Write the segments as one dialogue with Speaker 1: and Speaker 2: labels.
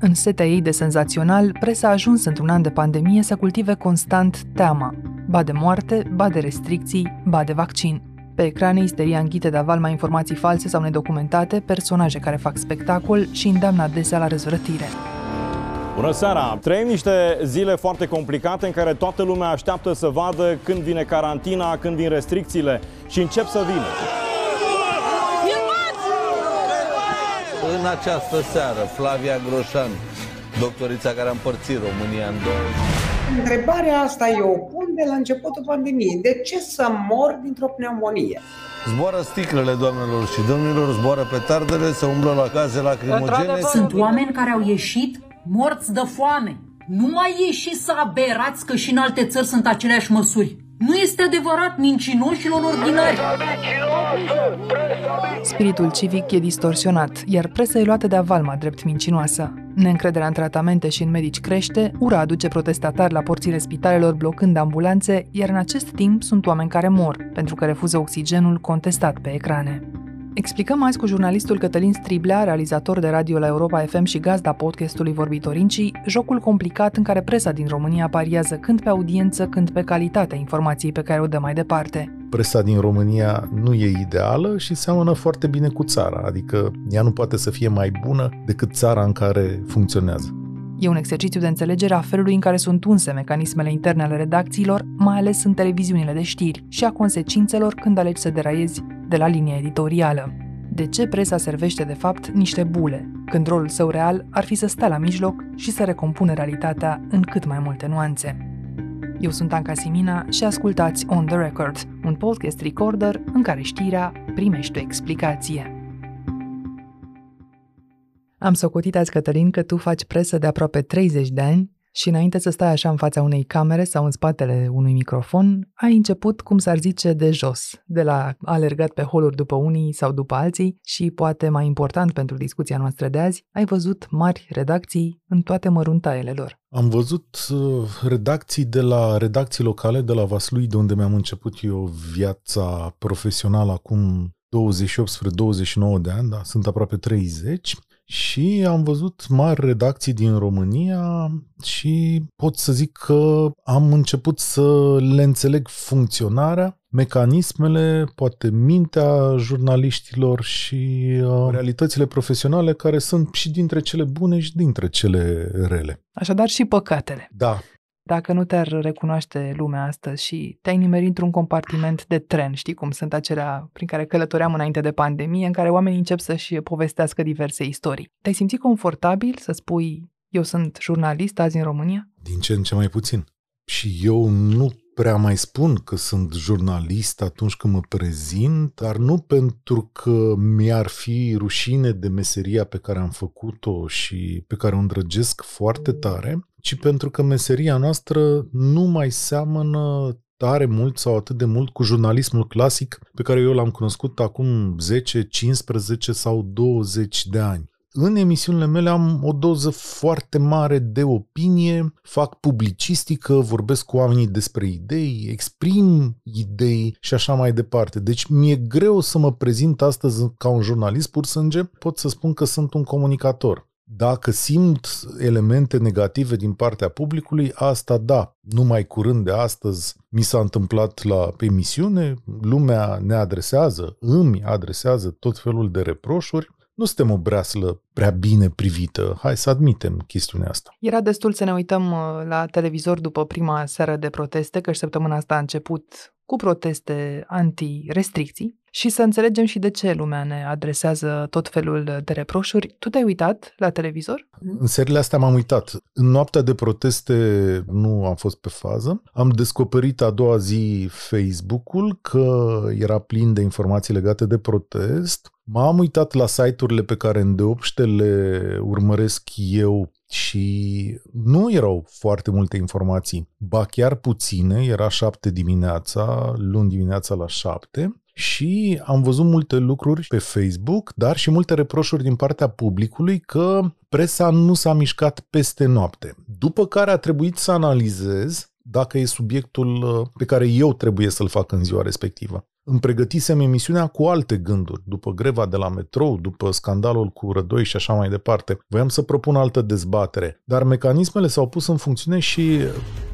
Speaker 1: În setea ei de senzațional, presa a ajuns într-un an de pandemie să cultive constant teama, ba de moarte, ba de restricții, ba de vaccin. Pe ecrane, isteria înghite de avalma informații false sau nedocumentate, personaje care fac spectacol și îndeamnă adesea la răzvrătire.
Speaker 2: Bună seara! Trăim niște zile foarte complicate în care toată lumea așteaptă să vadă când vine carantina, când vin restricțiile și încep să vină.
Speaker 3: În această seară, Flavia Groșan, doctorița care a împărțit România în două
Speaker 4: Întrebarea asta eu o pun de la începutul pandemiei. De ce să mor dintr-o pneumonie?
Speaker 3: Zboară sticlele, doamnelor și domnilor, zboară petardele, se umblă la gaze lacrimogene.
Speaker 5: Sunt oameni care au ieșit morți de foame. Nu mai ieși să aberați că și în alte țări sunt aceleași măsuri. Nu este adevărat mincinoșilor ordinari.
Speaker 1: Spiritul civic e distorsionat, iar presa e luată de avalma drept mincinoasă. Neîncrederea în tratamente și în medici crește, ura aduce protestatari la porțile spitalelor blocând ambulanțe, iar în acest timp sunt oameni care mor, pentru că refuză oxigenul contestat pe ecrane. Explicăm azi cu jurnalistul Cătălin Striblea, realizator de radio la Europa FM și gazda podcastului Vorbitorinci, jocul complicat în care presa din România pariază când pe audiență, când pe calitatea informației pe care o dă mai departe.
Speaker 6: Presa din România nu e ideală și seamănă foarte bine cu țara, adică ea nu poate să fie mai bună decât țara în care funcționează.
Speaker 1: E un exercițiu de înțelegere a felului în care sunt unse mecanismele interne ale redacțiilor, mai ales în televiziunile de știri, și a consecințelor când alegi să deraiezi de la linia editorială. De ce presa servește de fapt niște bule, când rolul său real ar fi să stea la mijloc și să recompune realitatea în cât mai multe nuanțe? Eu sunt Anca Simina și ascultați On The Record, un podcast recorder în care știrea primește o explicație. Am socotit azi, Cătălin, că tu faci presă de aproape 30 de ani și înainte să stai așa în fața unei camere sau în spatele unui microfon, ai început, cum s-ar zice, de jos, de la alergat pe holuri după unii sau după alții și, poate mai important pentru discuția noastră de azi, ai văzut mari redacții în toate măruntaiele lor.
Speaker 6: Am văzut uh, redacții de la redacții locale, de la Vaslui, de unde mi-am început eu viața profesională acum 28 spre 29 de ani, da, sunt aproape 30 și am văzut mari redacții din România și pot să zic că am început să le înțeleg funcționarea, mecanismele, poate mintea jurnaliștilor și uh, realitățile profesionale care sunt și dintre cele bune și dintre cele rele.
Speaker 1: Așadar și păcatele.
Speaker 6: Da,
Speaker 1: dacă nu te-ar recunoaște lumea astăzi și te-ai nimerit într-un compartiment de tren, știi cum sunt acelea prin care călătoream înainte de pandemie, în care oamenii încep să-și povestească diverse istorii. Te-ai simțit confortabil să spui, eu sunt jurnalist azi în România?
Speaker 6: Din ce în ce mai puțin. Și eu nu prea mai spun că sunt jurnalist atunci când mă prezint, dar nu pentru că mi-ar fi rușine de meseria pe care am făcut-o și pe care o îndrăgesc foarte tare, ci pentru că meseria noastră nu mai seamănă tare mult sau atât de mult cu jurnalismul clasic pe care eu l-am cunoscut acum 10, 15 sau 20 de ani în emisiunile mele am o doză foarte mare de opinie, fac publicistică, vorbesc cu oamenii despre idei, exprim idei și așa mai departe. Deci mi-e greu să mă prezint astăzi ca un jurnalist pur sânge, pot să spun că sunt un comunicator. Dacă simt elemente negative din partea publicului, asta da. Numai curând de astăzi mi s-a întâmplat la emisiune, lumea ne adresează, îmi adresează tot felul de reproșuri nu suntem o breaslă prea bine privită. Hai să admitem chestiunea asta.
Speaker 1: Era destul să ne uităm uh, la televizor după prima seară de proteste, că și săptămâna asta a început cu proteste anti-restricții și să înțelegem și de ce lumea ne adresează tot felul de reproșuri. Tu te-ai uitat la televizor?
Speaker 6: În serile astea m-am uitat. În noaptea de proteste nu am fost pe fază. Am descoperit a doua zi Facebook-ul că era plin de informații legate de protest. M-am uitat la site-urile pe care îndeopște le urmăresc eu și nu erau foarte multe informații, ba chiar puține, era șapte dimineața, luni dimineața la șapte și am văzut multe lucruri pe Facebook, dar și multe reproșuri din partea publicului că presa nu s-a mișcat peste noapte. După care a trebuit să analizez dacă e subiectul uh, pe care eu trebuie să-l fac în ziua respectivă. Îmi pregătisem emisiunea cu alte gânduri, după greva de la metrou, după scandalul cu Rădoi și așa mai departe. Voiam să propun altă dezbatere, dar mecanismele s-au pus în funcțiune și...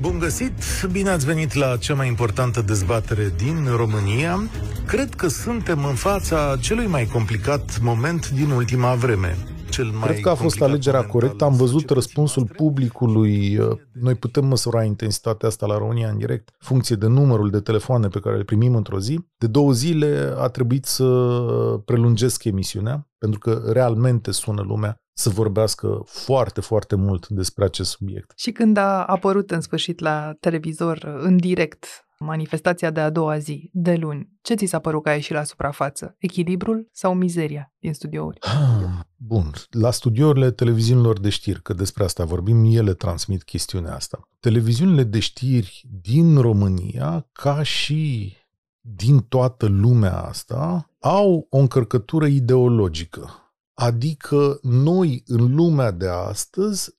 Speaker 6: Bun găsit! Bine ați venit la cea mai importantă dezbatere din România. Cred că suntem în fața celui mai complicat moment din ultima vreme cel mai Cred că a fost alegerea corectă. Am văzut răspunsul publicului. Noi putem măsura intensitatea asta la România în direct, funcție de numărul de telefoane pe care le primim într-o zi. De două zile a trebuit să prelungesc emisiunea, pentru că realmente sună lumea să vorbească foarte, foarte mult despre acest subiect.
Speaker 1: Și când a apărut în sfârșit la televizor, în direct, manifestația de a doua zi, de luni, ce ți s-a părut că a ieșit la suprafață? Echilibrul sau mizeria din studiouri?
Speaker 6: Ah, bun, la studiourile televiziunilor de știri, că despre asta vorbim, ele transmit chestiunea asta. Televiziunile de știri din România, ca și din toată lumea asta, au o încărcătură ideologică. Adică noi, în lumea de astăzi,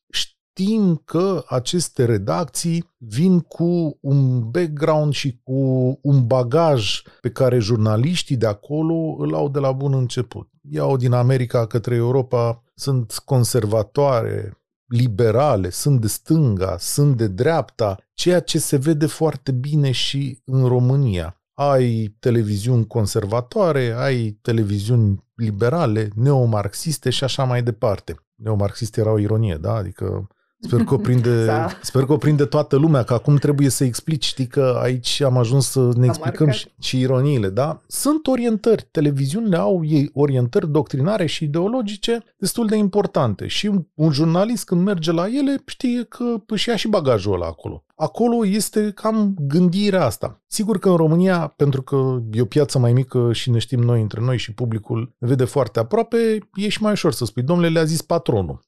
Speaker 6: știm că aceste redacții vin cu un background și cu un bagaj pe care jurnaliștii de acolo îl au de la bun început. Iau din America către Europa, sunt conservatoare, liberale, sunt de stânga, sunt de dreapta, ceea ce se vede foarte bine și în România. Ai televiziuni conservatoare, ai televiziuni liberale, neomarxiste și așa mai departe. Neomarxiste era o ironie, da? Adică Sper că, o prinde, da. sper că o prinde toată lumea, că acum trebuie să explici, știi că aici am ajuns să ne explicăm și, și ironiile, da? Sunt orientări, televiziunile au ei orientări doctrinare și ideologice destul de importante și un jurnalist când merge la ele știe că își ia și bagajul ăla acolo. Acolo este cam gândirea asta. Sigur că în România, pentru că e o piață mai mică și ne știm noi între noi și publicul ne vede foarte aproape, e și mai ușor să spui, domnule, le-a zis patronul.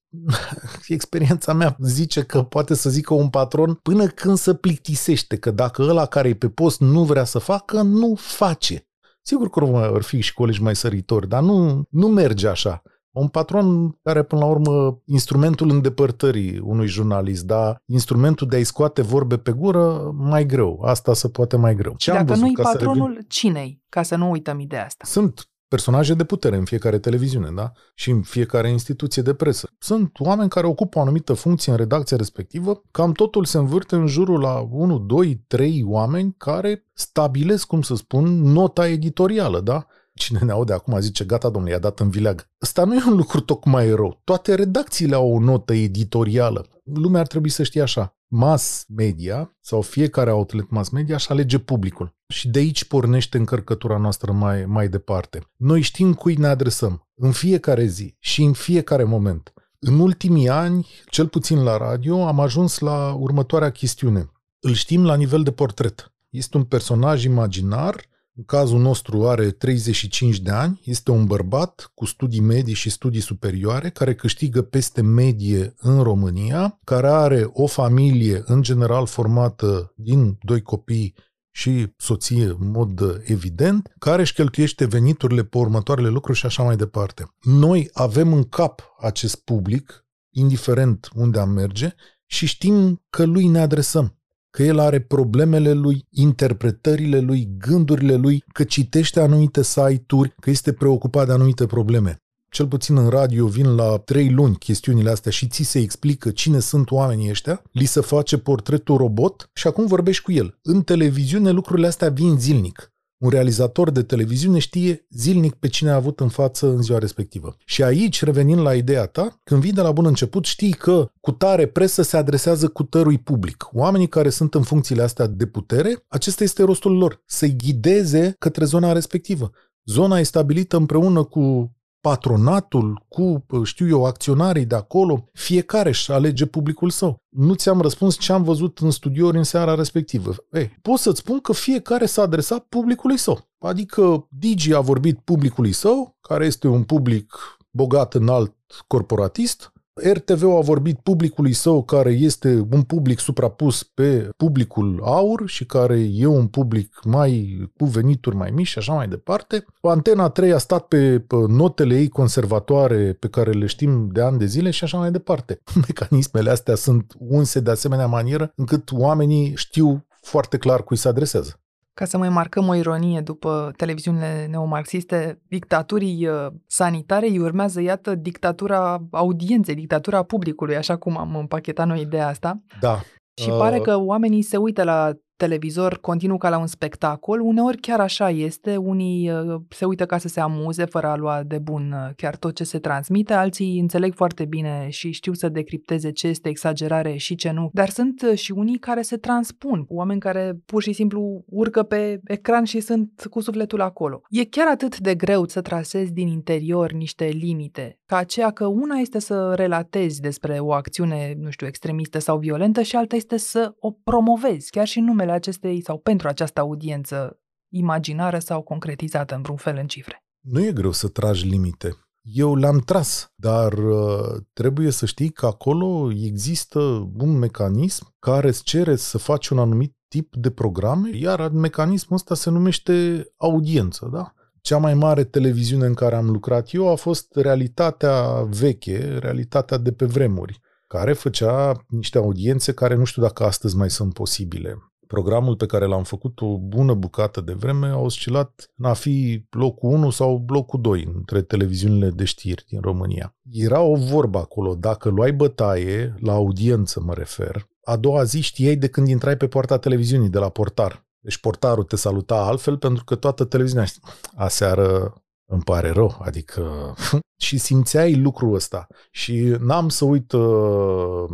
Speaker 6: Experiența mea zice că poate să zică un patron până când să plictisește, că dacă ăla care e pe post nu vrea să facă, nu face. Sigur că vor fi și colegi mai săritori, dar nu, nu merge așa. Un patron care, până la urmă, instrumentul îndepărtării unui jurnalist, dar instrumentul de a-i scoate vorbe pe gură, mai greu. Asta se poate mai greu.
Speaker 1: Ce Dacă nu-i patronul, revin... cine Ca să nu uităm ideea asta.
Speaker 6: Sunt personaje de putere în fiecare televiziune, da? Și în fiecare instituție de presă. Sunt oameni care ocupă o anumită funcție în redacția respectivă, cam totul se învârte în jurul la 1, 2, 3 oameni care stabilesc, cum să spun, nota editorială, da? Cine ne aude acum zice, gata domnule, i-a dat în vileag. Ăsta nu e un lucru tocmai rău. Toate redacțiile au o notă editorială. Lumea ar trebui să știe așa. Mass media sau fiecare outlet mass media își alege publicul. Și de aici pornește încărcătura noastră mai, mai departe. Noi știm cui ne adresăm în fiecare zi și în fiecare moment. În ultimii ani, cel puțin la radio, am ajuns la următoarea chestiune. Îl știm la nivel de portret. Este un personaj imaginar în cazul nostru are 35 de ani, este un bărbat cu studii medii și studii superioare, care câștigă peste medie în România, care are o familie în general formată din doi copii și soție în mod evident, care își cheltuiește veniturile pe următoarele lucruri și așa mai departe. Noi avem în cap acest public, indiferent unde am merge, și știm că lui ne adresăm că el are problemele lui, interpretările lui, gândurile lui, că citește anumite site-uri, că este preocupat de anumite probleme. Cel puțin în radio vin la trei luni chestiunile astea și ți se explică cine sunt oamenii ăștia, li se face portretul robot și acum vorbești cu el. În televiziune lucrurile astea vin zilnic. Un realizator de televiziune știe zilnic pe cine a avut în față în ziua respectivă. Și aici, revenind la ideea ta, când vii de la bun început, știi că cu tare presă se adresează cu tărui public. Oamenii care sunt în funcțiile astea de putere, acesta este rostul lor, să-i ghideze către zona respectivă. Zona e stabilită împreună cu patronatul, cu, știu eu, acționarii de acolo, fiecare își alege publicul său. Nu ți-am răspuns ce am văzut în studiouri în seara respectivă. Ei, pot să-ți spun că fiecare s-a adresat publicului său. Adică Digi a vorbit publicului său, care este un public bogat înalt corporatist, RTV a vorbit publicului său care este un public suprapus pe publicul aur și care e un public mai cu venituri mai mici și așa mai departe. Antena 3 a stat pe notele ei conservatoare pe care le știm de ani de zile și așa mai departe. Mecanismele astea sunt unse de asemenea manieră încât oamenii știu foarte clar cui se adresează.
Speaker 1: Ca să mai marcăm o ironie după televiziunile neomarxiste, dictaturii uh, sanitare îi urmează, iată, dictatura audienței, dictatura publicului, așa cum am împachetat noi ideea asta.
Speaker 6: Da.
Speaker 1: Și pare că oamenii se uită la televizor continuu ca la un spectacol. Uneori chiar așa este, unii uh, se uită ca să se amuze fără a lua de bun uh, chiar tot ce se transmite, alții înțeleg foarte bine și știu să decripteze ce este exagerare și ce nu, dar sunt uh, și unii care se transpun, oameni care pur și simplu urcă pe ecran și sunt cu sufletul acolo. E chiar atât de greu să trasezi din interior niște limite, ca aceea că una este să relatezi despre o acțiune, nu știu, extremistă sau violentă și alta este să o promovezi, chiar și în numele acestei sau pentru această audiență imaginară sau concretizată în vreun fel în cifre.
Speaker 6: Nu e greu să tragi limite. Eu le-am tras, dar uh, trebuie să știi că acolo există un mecanism care îți cere să faci un anumit tip de programe, iar mecanismul ăsta se numește audiență, da? Cea mai mare televiziune în care am lucrat eu a fost realitatea veche, realitatea de pe vremuri, care făcea niște audiențe care nu știu dacă astăzi mai sunt posibile. Programul pe care l-am făcut o bună bucată de vreme a oscilat în a fi locul 1 sau locul 2 între televiziunile de știri din România. Era o vorbă acolo, dacă luai bătaie, la audiență mă refer, a doua zi știai de când intrai pe poarta televiziunii, de la portar. Deci portarul te saluta altfel pentru că toată televiziunea aseară îmi pare rău, adică și simțeai lucrul ăsta. Și n-am să uit uh,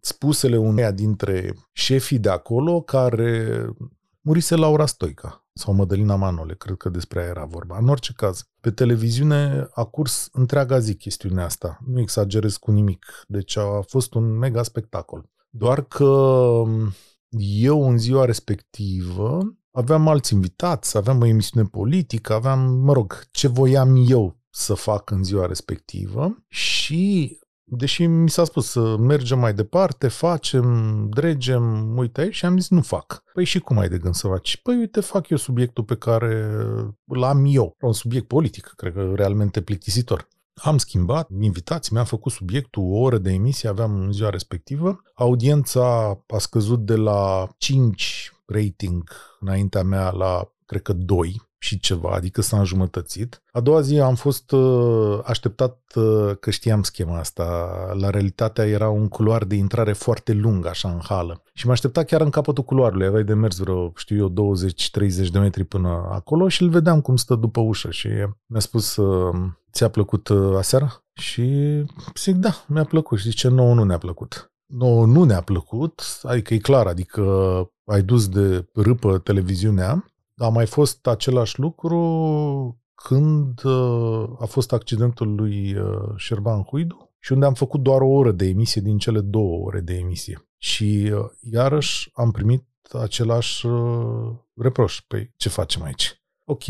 Speaker 6: spusele uneia dintre șefii de acolo care murise Laura Stoica sau Mădălina Manole, cred că despre ea era vorba. În orice caz, pe televiziune a curs întreaga zi chestiunea asta. Nu exagerez cu nimic. Deci a fost un mega spectacol. Doar că um, eu în ziua respectivă aveam alți invitați, aveam o emisiune politică, aveam, mă rog, ce voiam eu să fac în ziua respectivă și deși mi s-a spus să mergem mai departe, facem, dregem, uite aici și am zis nu fac. Păi și cum ai de gând să faci? Păi uite, fac eu subiectul pe care l-am eu. Un subiect politic, cred că realmente plictisitor. Am schimbat invitații, mi-am făcut subiectul, o oră de emisie aveam în ziua respectivă. Audiența a scăzut de la 5 rating înaintea mea la, cred că, 2 și ceva, adică s-a înjumătățit. A doua zi am fost uh, așteptat uh, că știam schema asta. La realitatea era un culoar de intrare foarte lung, așa, în hală. Și mă aștepta chiar în capătul culoarului. Aveai de mers vreo, știu eu, 20-30 de metri până acolo și îl vedeam cum stă după ușă și mi-a spus uh, ți-a plăcut aseara? Și zic, da, mi-a plăcut. Și zice, nouă nu ne-a plăcut. Nouă nu ne-a plăcut, adică e clar, adică ai dus de râpă televiziunea, a mai fost același lucru când uh, a fost accidentul lui uh, Șerban Huidu și unde am făcut doar o oră de emisie din cele două ore de emisie. Și uh, iarăși am primit același reproș. Păi ce facem aici? Ok,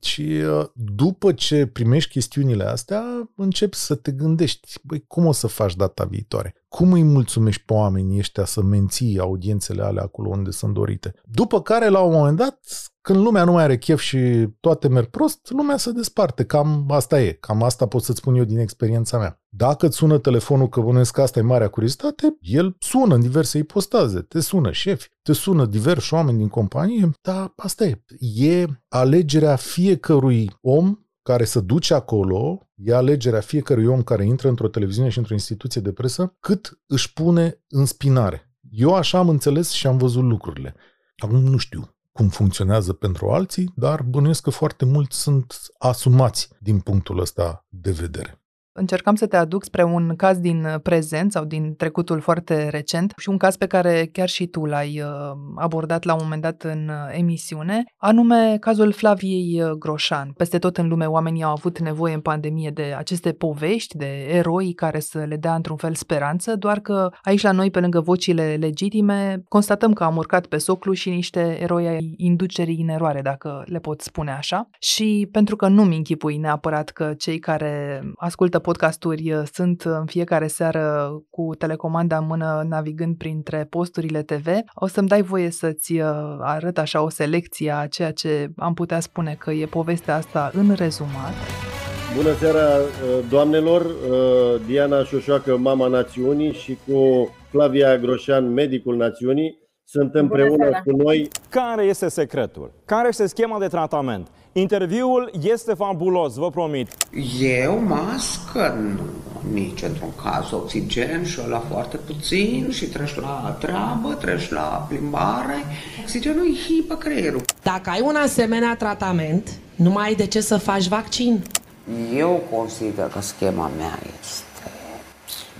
Speaker 6: și după ce primești chestiunile astea, începi să te gândești, băi, cum o să faci data viitoare? Cum îi mulțumești pe oamenii ăștia să menții audiențele alea acolo unde sunt dorite? După care, la un moment dat, când lumea nu mai are chef și toate merg prost, lumea se desparte. Cam asta e. Cam asta pot să-ți spun eu din experiența mea. Dacă îți sună telefonul că bănuiesc că asta e marea curiozitate, el sună în diverse ipostaze. Te sună șefi, te sună diversi oameni din companie, dar asta e. E alegerea fiecărui om care să duce acolo, e alegerea fiecărui om care intră într-o televiziune și într-o instituție de presă, cât își pune în spinare. Eu așa am înțeles și am văzut lucrurile. Acum nu știu cum funcționează pentru alții, dar bănuiesc că foarte mulți sunt asumați din punctul ăsta de vedere
Speaker 1: încercam să te aduc spre un caz din uh, prezent sau din trecutul foarte recent și un caz pe care chiar și tu l-ai uh, abordat la un moment dat în uh, emisiune, anume cazul Flaviei Groșan. Peste tot în lume oamenii au avut nevoie în pandemie de aceste povești, de eroi care să le dea într-un fel speranță, doar că aici la noi, pe lângă vocile legitime, constatăm că am urcat pe soclu și niște eroi ai inducerii în eroare, dacă le pot spune așa. Și pentru că nu-mi închipui neapărat că cei care ascultă podcasturi uh, sunt în fiecare seară cu telecomanda în mână navigând printre posturile TV. O să-mi dai voie să-ți uh, arăt așa o selecție a ceea ce am putea spune că e povestea asta în rezumat.
Speaker 7: Bună seara, uh, doamnelor! Diana Șoșoacă, mama națiunii și cu Flavia Groșan, medicul națiunii. Sunt împreună cu noi.
Speaker 2: Care este secretul? Care este schema de tratament? Interviul este fabulos, vă promit.
Speaker 4: Eu mască nu, nici într-un caz oxigen și la foarte puțin și treci la treabă, treci la plimbare. Oxigenul îi hipă creierul.
Speaker 8: Dacă ai un asemenea tratament, nu mai ai de ce să faci vaccin.
Speaker 4: Eu consider că schema mea este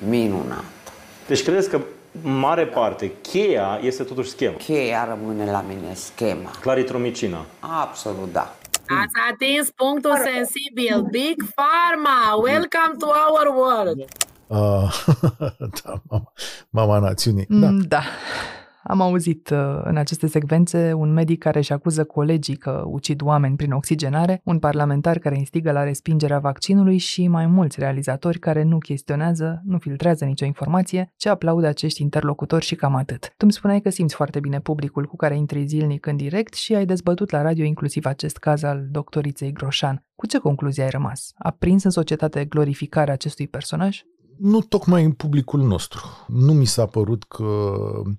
Speaker 4: minunată.
Speaker 2: Deci credeți că mare parte, cheia este totuși schema.
Speaker 4: Cheia rămâne la mine schema.
Speaker 2: Claritromicina.
Speaker 4: Absolut da.
Speaker 9: Ați atins punctul sensibil. Big Pharma, welcome to our world.
Speaker 6: Uh, da, mama, mama națiunii. Da.
Speaker 1: Mm, da. Am auzit uh, în aceste secvențe un medic care își acuză colegii că ucid oameni prin oxigenare, un parlamentar care instigă la respingerea vaccinului și mai mulți realizatori care nu chestionează, nu filtrează nicio informație, ci aplaudă acești interlocutori și cam atât. Tu îmi spuneai că simți foarte bine publicul cu care intri zilnic în direct și ai dezbătut la radio inclusiv acest caz al doctoriței Groșan. Cu ce concluzie ai rămas? A prins în societate glorificarea acestui personaj?
Speaker 6: Nu tocmai în publicul nostru. Nu mi s-a părut că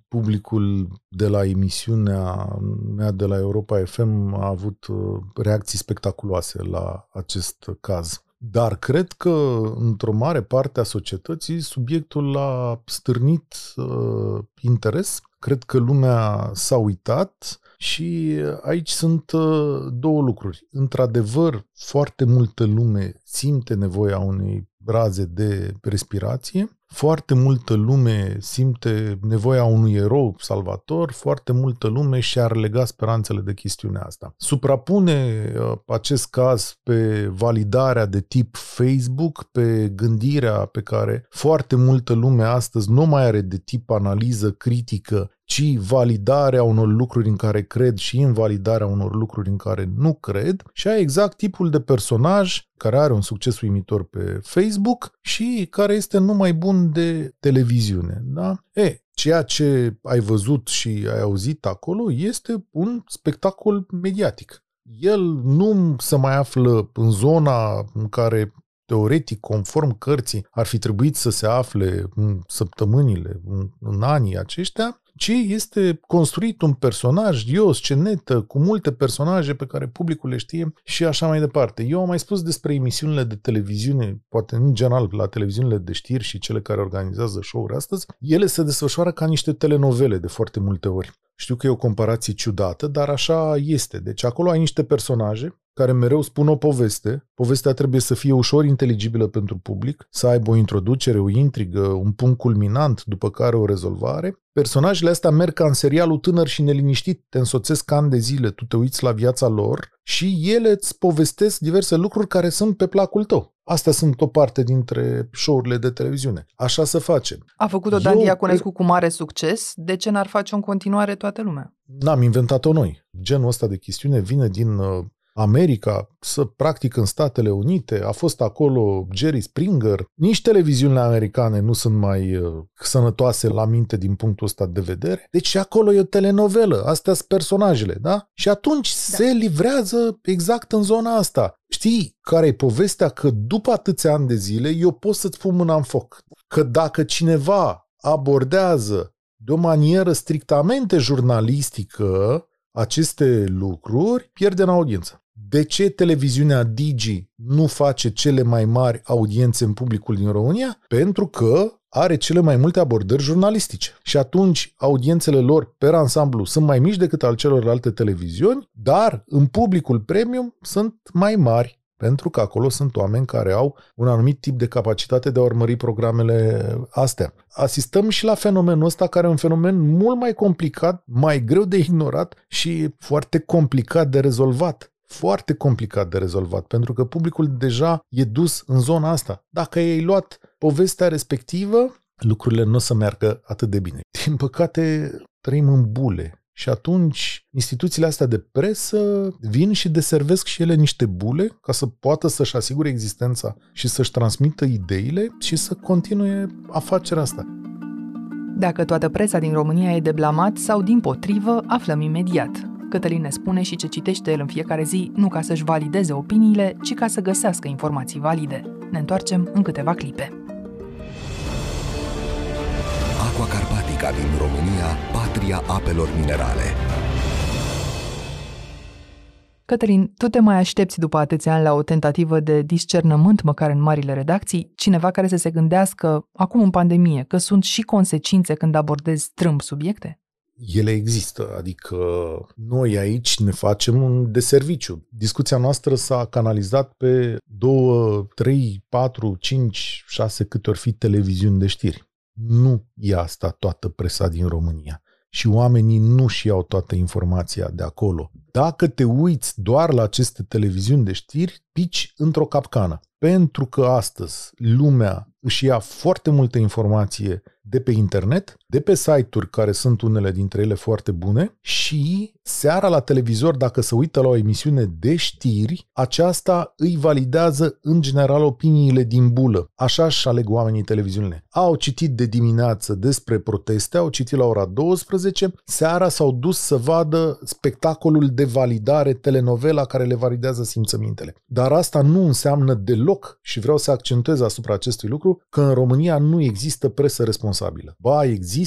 Speaker 6: publicul de la emisiunea mea de la Europa FM a avut uh, reacții spectaculoase la acest caz. Dar cred că, într-o mare parte a societății, subiectul a stârnit uh, interes. Cred că lumea s-a uitat și aici sunt uh, două lucruri. Într-adevăr, foarte multă lume simte nevoia unei raze de respirație. Foarte multă lume simte nevoia unui erou salvator, foarte multă lume și-ar lega speranțele de chestiunea asta. Suprapune uh, acest caz pe validarea de tip Facebook, pe gândirea pe care foarte multă lume astăzi nu mai are de tip analiză critică ci validarea unor lucruri în care cred și invalidarea unor lucruri în care nu cred și ai exact tipul de personaj care are un succes uimitor pe Facebook și care este numai bun de televiziune. Da? E, ceea ce ai văzut și ai auzit acolo este un spectacol mediatic. El nu se mai află în zona în care teoretic, conform cărții, ar fi trebuit să se afle în săptămânile, în, în anii aceștia, ci este construit un personaj, e o scenetă cu multe personaje pe care publicul le știe și așa mai departe. Eu am mai spus despre emisiunile de televiziune, poate în general la televiziunile de știri și cele care organizează show-uri astăzi, ele se desfășoară ca niște telenovele de foarte multe ori. Știu că e o comparație ciudată, dar așa este. Deci acolo ai niște personaje care mereu spun o poveste. Povestea trebuie să fie ușor inteligibilă pentru public, să aibă o introducere, o intrigă, un punct culminant, după care o rezolvare. Personajele astea merg ca în serialul tânăr și neliniștit, te însoțesc ani de zile, tu te uiți la viața lor și ele îți povestesc diverse lucruri care sunt pe placul tău. Astea sunt o parte dintre show-urile de televiziune. Așa să facem.
Speaker 1: A făcut-o Dan Diaconescu cu mare succes, de ce n-ar face-o în continuare toată lumea?
Speaker 6: N-am inventat-o noi. Genul ăsta de chestiune vine din uh, America, să practic în Statele Unite, a fost acolo Jerry Springer. Nici televiziunile americane nu sunt mai uh, sănătoase la minte din punctul ăsta de vedere. Deci acolo e o telenovelă, astea sunt personajele, da? Și atunci da. se livrează exact în zona asta. Știi care e povestea? Că după atâția ani de zile eu pot să-ți pun mâna în foc. Că dacă cineva abordează de o manieră strictamente jurnalistică aceste lucruri, pierde în audiență. De ce televiziunea Digi nu face cele mai mari audiențe în publicul din România? Pentru că are cele mai multe abordări jurnalistice. Și atunci audiențele lor, per ansamblu, sunt mai mici decât al celorlalte televiziuni, dar în publicul premium sunt mai mari pentru că acolo sunt oameni care au un anumit tip de capacitate de a urmări programele astea. Asistăm și la fenomenul ăsta, care e un fenomen mult mai complicat, mai greu de ignorat și foarte complicat de rezolvat foarte complicat de rezolvat, pentru că publicul deja e dus în zona asta. Dacă ai luat povestea respectivă, lucrurile nu o să meargă atât de bine. Din păcate, trăim în bule și atunci instituțiile astea de presă vin și deservesc și ele niște bule ca să poată să-și asigure existența și să-și transmită ideile și să continue afacerea asta.
Speaker 1: Dacă toată presa din România e de blamat sau din potrivă, aflăm imediat. Cătălin ne spune și ce citește el în fiecare zi, nu ca să-și valideze opiniile, ci ca să găsească informații valide. Ne întoarcem în câteva clipe.
Speaker 10: Aqua Carpatic unica din România, patria apelor minerale.
Speaker 1: Cătălin, tu te mai aștepți după atâția ani la o tentativă de discernământ, măcar în marile redacții, cineva care să se gândească, acum în pandemie, că sunt și consecințe când abordezi strâmb subiecte?
Speaker 6: Ele există, adică noi aici ne facem un deserviciu. Discuția noastră s-a canalizat pe două, trei, patru, cinci, șase câte ori fi televiziuni de știri. Nu e asta toată presa din România și oamenii nu și iau toată informația de acolo. Dacă te uiți doar la aceste televiziuni de știri, pici într-o capcană. Pentru că astăzi lumea își ia foarte multă informație de pe internet, de pe site-uri care sunt unele dintre ele foarte bune și seara la televizor, dacă se uită la o emisiune de știri, aceasta îi validează în general opiniile din bulă. Așa își aleg oamenii televiziunile. Au citit de dimineață despre proteste, au citit la ora 12, seara s-au dus să vadă spectacolul de validare, telenovela care le validează simțămintele. Dar asta nu înseamnă deloc, și vreau să accentuez asupra acestui lucru, că în România nu există presă responsabilă. Ba, există,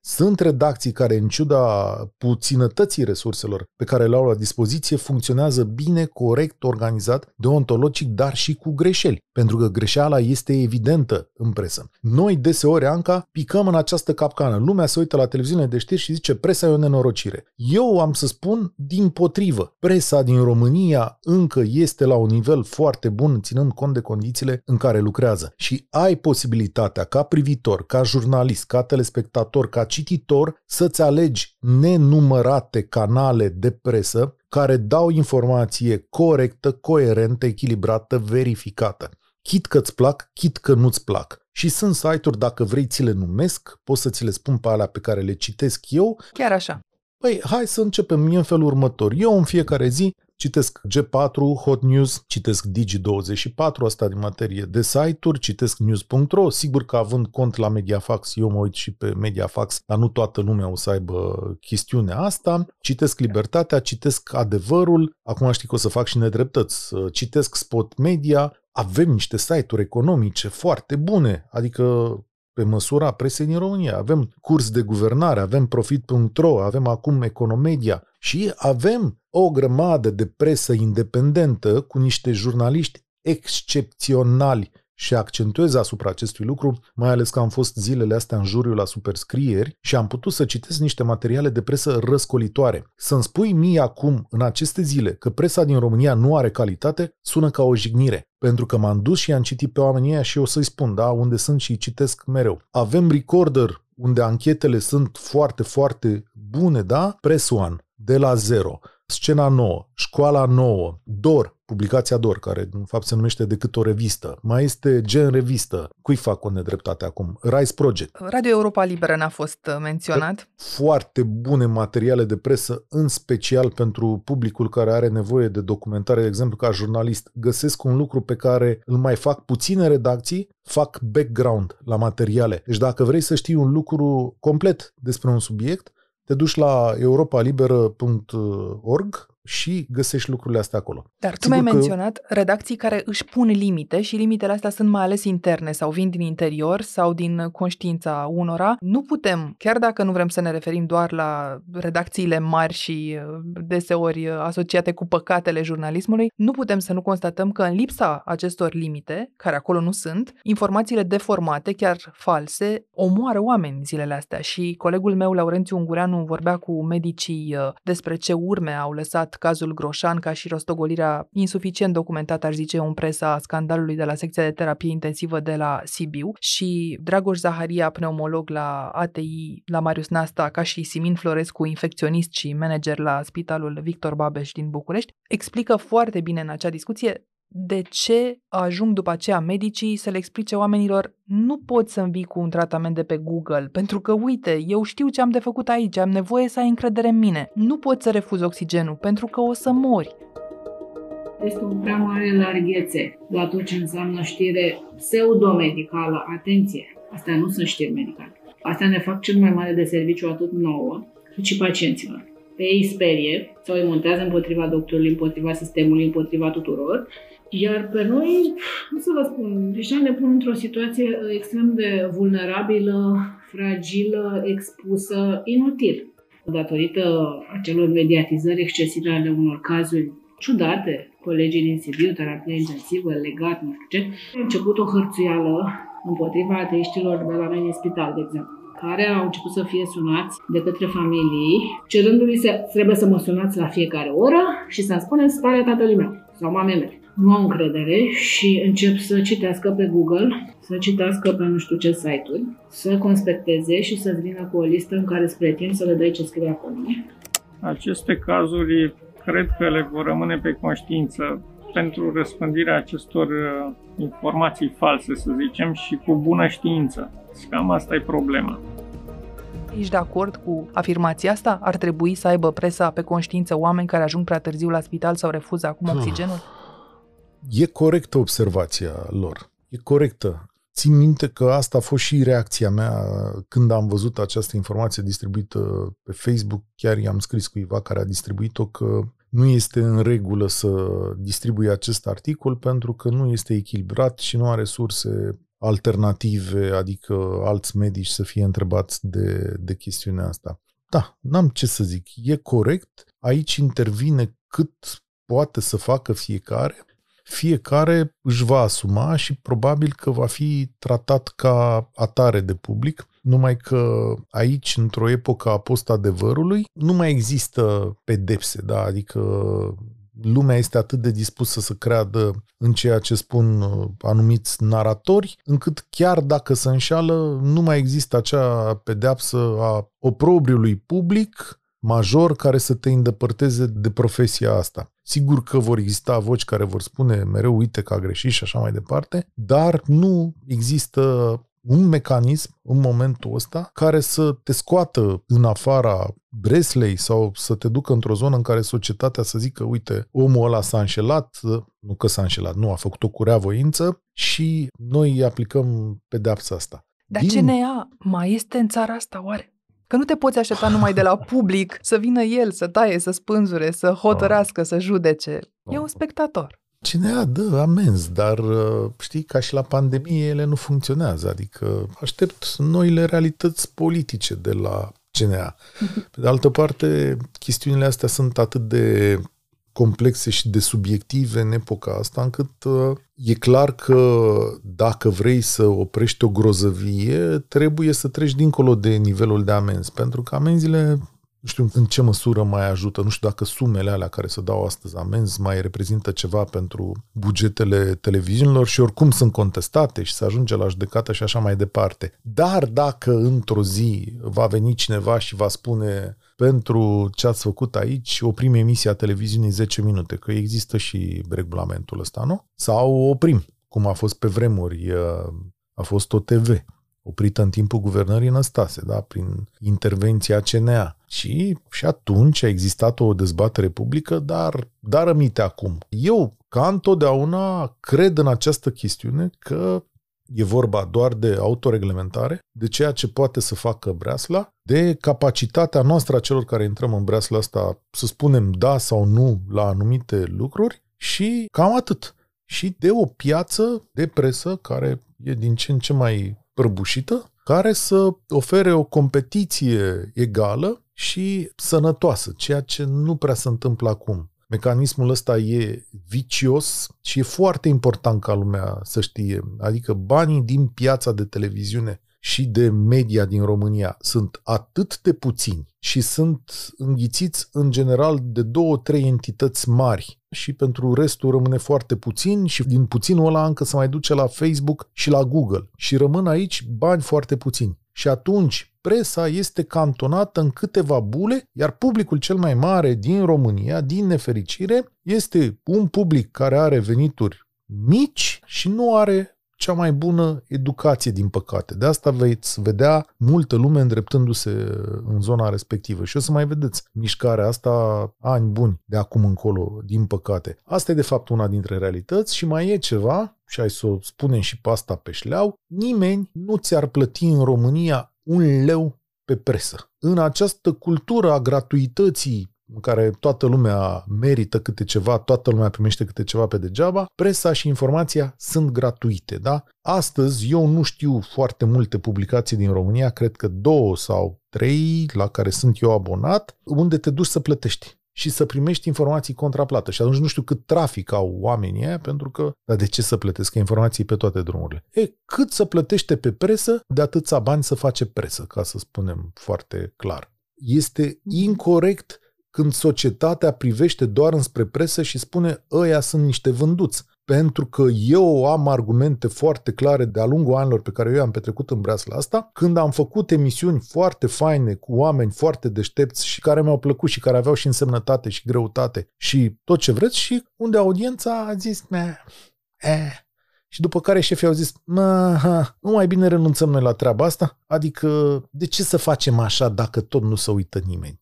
Speaker 6: sunt redacții care, în ciuda puținătății resurselor pe care le au la dispoziție, funcționează bine, corect, organizat, deontologic, dar și cu greșeli. Pentru că greșeala este evidentă în presă. Noi, deseori, Anca, picăm în această capcană. Lumea se uită la televiziune de știri și zice presa e o nenorocire. Eu am să spun din potrivă. Presa din România încă este la un nivel foarte bun, ținând cont de condițiile în care lucrează. Și ai posibilitatea, ca privitor, ca jurnalist, ca telespectator, ca cititor, să-ți alegi nenumărate canale de presă care dau informație corectă, coerentă, echilibrată, verificată. Chit că îți plac, chit că nu-ți plac. Și sunt site-uri, dacă vrei, ți le numesc, pot să ți le spun pe alea pe care le citesc eu.
Speaker 1: Chiar așa.
Speaker 6: Păi, hai să începem mie în felul următor. Eu în fiecare zi Citesc G4, Hot News, citesc Digi24, asta din materie de site-uri, citesc news.ro, sigur că având cont la Mediafax, eu mă uit și pe Mediafax, dar nu toată lumea o să aibă chestiunea asta, citesc Libertatea, citesc Adevărul, acum știi că o să fac și nedreptăți, citesc Spot Media, avem niște site-uri economice foarte bune, adică pe măsura presei din România. Avem curs de guvernare, avem profit.ro, avem acum Economedia și avem o grămadă de presă independentă cu niște jurnaliști excepționali și accentuez asupra acestui lucru, mai ales că am fost zilele astea în juriu la superscrieri și am putut să citesc niște materiale de presă răscolitoare. Să-mi spui mie acum, în aceste zile, că presa din România nu are calitate, sună ca o jignire. Pentru că m-am dus și am citit pe oamenii ăia și o să-i spun, da, unde sunt și citesc mereu. Avem recorder unde anchetele sunt foarte, foarte bune, da? Press One, de la zero. Scena nouă, școala nouă, DOR, publicația DOR, care în fapt se numește decât o revistă. Mai este Gen Revistă. Cui fac o nedreptate acum? Rise Project.
Speaker 1: Radio Europa Liberă n-a fost uh, menționat.
Speaker 6: Foarte bune materiale de presă, în special pentru publicul care are nevoie de documentare, de exemplu, ca jurnalist. Găsesc un lucru pe care îl mai fac puține redacții, fac background la materiale. Deci dacă vrei să știi un lucru complet despre un subiect, te duci la europaliberă.org și găsești lucrurile astea acolo.
Speaker 1: Dar tu mi-ai că... menționat redacții care își pun limite și limitele astea sunt mai ales interne sau vin din interior sau din conștiința unora. Nu putem, chiar dacă nu vrem să ne referim doar la redacțiile mari și uh, deseori uh, asociate cu păcatele jurnalismului, nu putem să nu constatăm că în lipsa acestor limite, care acolo nu sunt, informațiile deformate, chiar false, omoară oameni zilele astea și colegul meu, Laurențiu Ungureanu, vorbea cu medicii uh, despre ce urme au lăsat cazul Groșan ca și rostogolirea insuficient documentată, aș zice, în presa scandalului de la secția de terapie intensivă de la Sibiu și Dragoș Zaharia, pneumolog la ATI, la Marius Nasta, ca și Simin Florescu, infecționist și manager la Spitalul Victor Babeș din București, explică foarte bine în acea discuție de ce ajung după aceea medicii să le explice oamenilor nu poți să-mi vii cu un tratament de pe Google, pentru că, uite, eu știu ce am de făcut aici, am nevoie să ai încredere în mine. Nu poți să refuzi oxigenul, pentru că o să mori.
Speaker 9: Este o prea mare larghețe la tot ce înseamnă știre pseudomedicală. Atenție! Astea nu sunt știri medicale. Astea ne fac cel mai mare de serviciu atât nouă, cât și pacienților. Pe ei sperie sau îi montează împotriva doctorului, împotriva sistemului, împotriva tuturor iar pe noi, cum să vă spun, deja ne pun într-o situație extrem de vulnerabilă fragilă, expusă, inutil. Datorită acelor mediatizări excesive ale unor cazuri ciudate, colegii din Sibiu, terapie intensivă, legat, nu știu ce, a început o hărțuială împotriva ateiștilor de la mine în spital, de exemplu care au început să fie sunați de către familii, cerându-li să trebuie să mă sunați la fiecare oră și să-mi spuneți starea tatălui meu sau mamei mele. Nu au încredere și încep să citească pe Google, să citească pe nu știu ce site-uri, să conspecteze și să vină cu o listă în care spre timp să le dai ce scrie acolo.
Speaker 11: Aceste cazuri cred că le vor rămâne pe conștiință pentru răspândirea acestor uh, informații false, să zicem, și cu bună știință. Cam asta e problema.
Speaker 1: Ești de acord cu afirmația asta? Ar trebui să aibă presa pe conștiință oameni care ajung prea târziu la spital sau refuză acum ah. oxigenul?
Speaker 6: E corectă observația lor. E corectă. Țin minte că asta a fost și reacția mea când am văzut această informație distribuită pe Facebook. Chiar i-am scris cuiva care a distribuit-o că nu este în regulă să distribuie acest articol pentru că nu este echilibrat și nu are surse alternative, adică alți medici să fie întrebați de, de chestiunea asta. Da, n-am ce să zic. E corect. Aici intervine cât poate să facă fiecare. Fiecare își va asuma și probabil că va fi tratat ca atare de public, numai că aici, într-o epocă a post-adevărului, nu mai există pedepse, da? adică lumea este atât de dispusă să creadă în ceea ce spun uh, anumiți naratori, încât chiar dacă se înșală, nu mai există acea pedeapsă a oprobriului public major care să te îndepărteze de profesia asta. Sigur că vor exista voci care vor spune mereu, uite că a greșit și așa mai departe, dar nu există un mecanism în momentul ăsta care să te scoată în afara Breslei sau să te ducă într-o zonă în care societatea să zică, uite, omul ăla s-a înșelat, nu că s-a înșelat, nu, a făcut o curea voință și noi îi aplicăm pedeapsa asta.
Speaker 1: Dar Din... CNA mai este în țara asta, oare? Că nu te poți aștepta numai de la public să vină el, să taie, să spânzure, să hotărască, să judece. E un spectator.
Speaker 6: Cineva dă amenzi, dar uh, știi, ca și la pandemie, ele nu funcționează. Adică aștept noile realități politice de la CNA. Pe de altă parte, chestiunile astea sunt atât de complexe și de subiective în epoca asta, încât uh, e clar că dacă vrei să oprești o grozăvie, trebuie să treci dincolo de nivelul de amenzi, pentru că amenziile nu știu în ce măsură mai ajută, nu știu dacă sumele alea care se dau astăzi amenzi mai reprezintă ceva pentru bugetele televiziunilor și oricum sunt contestate și se ajunge la judecată și așa mai departe. Dar dacă într-o zi va veni cineva și va spune pentru ce ați făcut aici, oprim emisia televiziunii 10 minute, că există și regulamentul ăsta, nu? Sau oprim, cum a fost pe vremuri, a fost o TV oprită în timpul guvernării Năstase, da, prin intervenția CNA. Și, și atunci a existat o dezbatere publică, dar, dar rămite acum. Eu, ca întotdeauna, cred în această chestiune că e vorba doar de autoreglementare, de ceea ce poate să facă breasla, de capacitatea noastră a celor care intrăm în breasla asta să spunem da sau nu la anumite lucruri și cam atât. Și de o piață de presă care e din ce în ce mai prăbușită, care să ofere o competiție egală și sănătoasă, ceea ce nu prea se întâmplă acum. Mecanismul ăsta e vicios și e foarte important ca lumea să știe. Adică banii din piața de televiziune și de media din România sunt atât de puțini și sunt înghițiți în general de două, trei entități mari și pentru restul rămâne foarte puțin și din puținul ăla încă se mai duce la Facebook și la Google și rămân aici bani foarte puțini. Și atunci presa este cantonată în câteva bule, iar publicul cel mai mare din România, din nefericire, este un public care are venituri mici și nu are cea mai bună educație, din păcate. De asta veți vedea multă lume îndreptându-se în zona respectivă. Și o să mai vedeți mișcarea asta ani buni de acum încolo, din păcate. Asta e de fapt una dintre realități și mai e ceva, și hai să o spunem și pe asta pe șleau, nimeni nu ți-ar plăti în România un leu pe presă. În această cultură a gratuității în care toată lumea merită câte ceva, toată lumea primește câte ceva pe degeaba, presa și informația sunt gratuite, da? Astăzi eu nu știu foarte multe publicații din România, cred că două sau trei la care sunt eu abonat, unde te duci să plătești și să primești informații contraplată. Și atunci nu știu cât trafic au oamenii aia, pentru că, dar de ce să plătesc informații pe toate drumurile? E, cât să plătește pe presă, de atâția bani să face presă, ca să spunem foarte clar. Este incorrect când societatea privește doar înspre presă și spune ăia sunt niște vânduți. Pentru că eu am argumente foarte clare de-a lungul anilor pe care eu am petrecut în breasla asta, când am făcut emisiuni foarte faine cu oameni foarte deștepți și care mi-au plăcut și care aveau și însemnătate și greutate și tot ce vreți și unde audiența a zis, eh, și după care șefii au zis, ha, nu mai bine renunțăm noi la treaba asta? Adică, de ce să facem așa dacă tot nu se uită nimeni?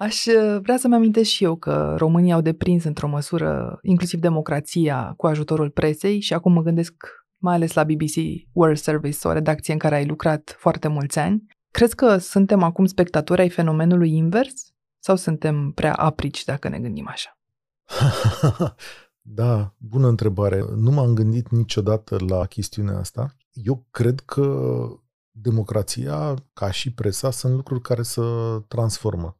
Speaker 1: Aș uh, vrea să-mi amintesc și eu că România au deprins într-o măsură inclusiv democrația cu ajutorul presei și acum mă gândesc mai ales la BBC World Service, o redacție în care ai lucrat foarte mulți ani. Crezi că suntem acum spectatori ai fenomenului invers sau suntem prea aprici dacă ne gândim așa?
Speaker 6: da, bună întrebare. Nu m-am gândit niciodată la chestiunea asta. Eu cred că democrația, ca și presa, sunt lucruri care se transformă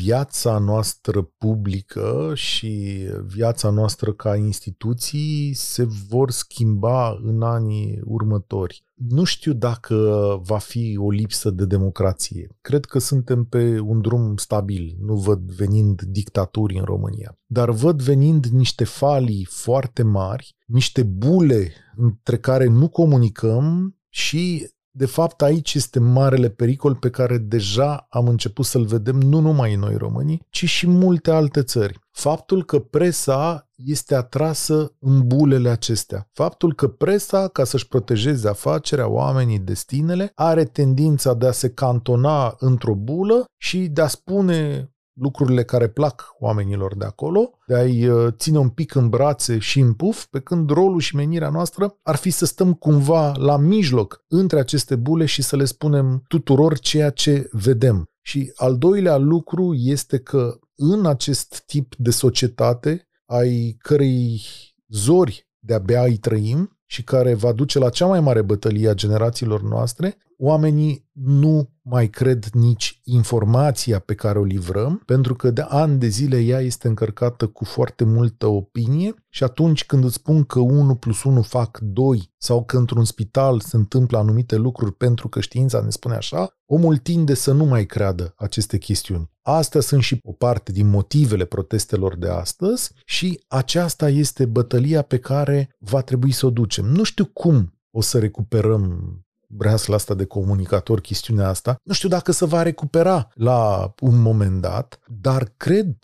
Speaker 6: viața noastră publică și viața noastră ca instituții se vor schimba în anii următori. Nu știu dacă va fi o lipsă de democrație. Cred că suntem pe un drum stabil. Nu văd venind dictaturi în România. Dar văd venind niște falii foarte mari, niște bule între care nu comunicăm și de fapt, aici este marele pericol pe care deja am început să-l vedem nu numai în noi românii, ci și multe alte țări. Faptul că presa este atrasă în bulele acestea. Faptul că presa, ca să-și protejeze afacerea, oamenii, destinele, are tendința de a se cantona într-o bulă și de a spune lucrurile care plac oamenilor de acolo, de a-i uh, ține un pic în brațe și în puf, pe când rolul și menirea noastră ar fi să stăm cumva la mijloc între aceste bule și să le spunem tuturor ceea ce vedem. Și al doilea lucru este că în acest tip de societate, ai cărei zori de-abia îi trăim și care va duce la cea mai mare bătălie a generațiilor noastre, oamenii nu mai cred nici informația pe care o livrăm, pentru că de ani de zile ea este încărcată cu foarte multă opinie și atunci când îți spun că 1 plus 1 fac 2 sau că într-un spital se întâmplă anumite lucruri pentru că știința ne spune așa, omul tinde să nu mai creadă aceste chestiuni. Astea sunt și o parte din motivele protestelor de astăzi și aceasta este bătălia pe care va trebui să o ducem. Nu știu cum o să recuperăm breasla asta de comunicator, chestiunea asta. Nu știu dacă se va recupera la un moment dat, dar cred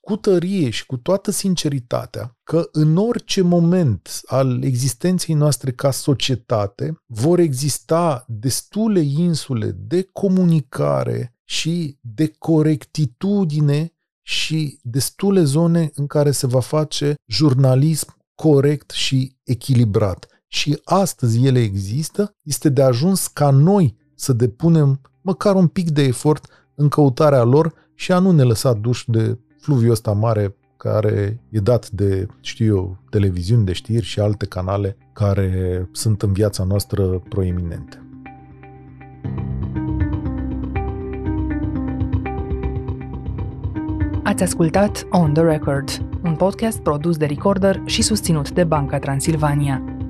Speaker 6: cu tărie și cu toată sinceritatea că în orice moment al existenței noastre ca societate vor exista destule insule de comunicare și de corectitudine și destule zone în care se va face jurnalism corect și echilibrat și astăzi ele există, este de ajuns ca noi să depunem măcar un pic de efort în căutarea lor și a nu ne lăsa duși de fluviul ăsta mare care e dat de, știu eu, televiziuni de știri și alte canale care sunt în viața noastră proeminente.
Speaker 1: Ați ascultat On The Record, un podcast produs de Recorder și susținut de Banca Transilvania.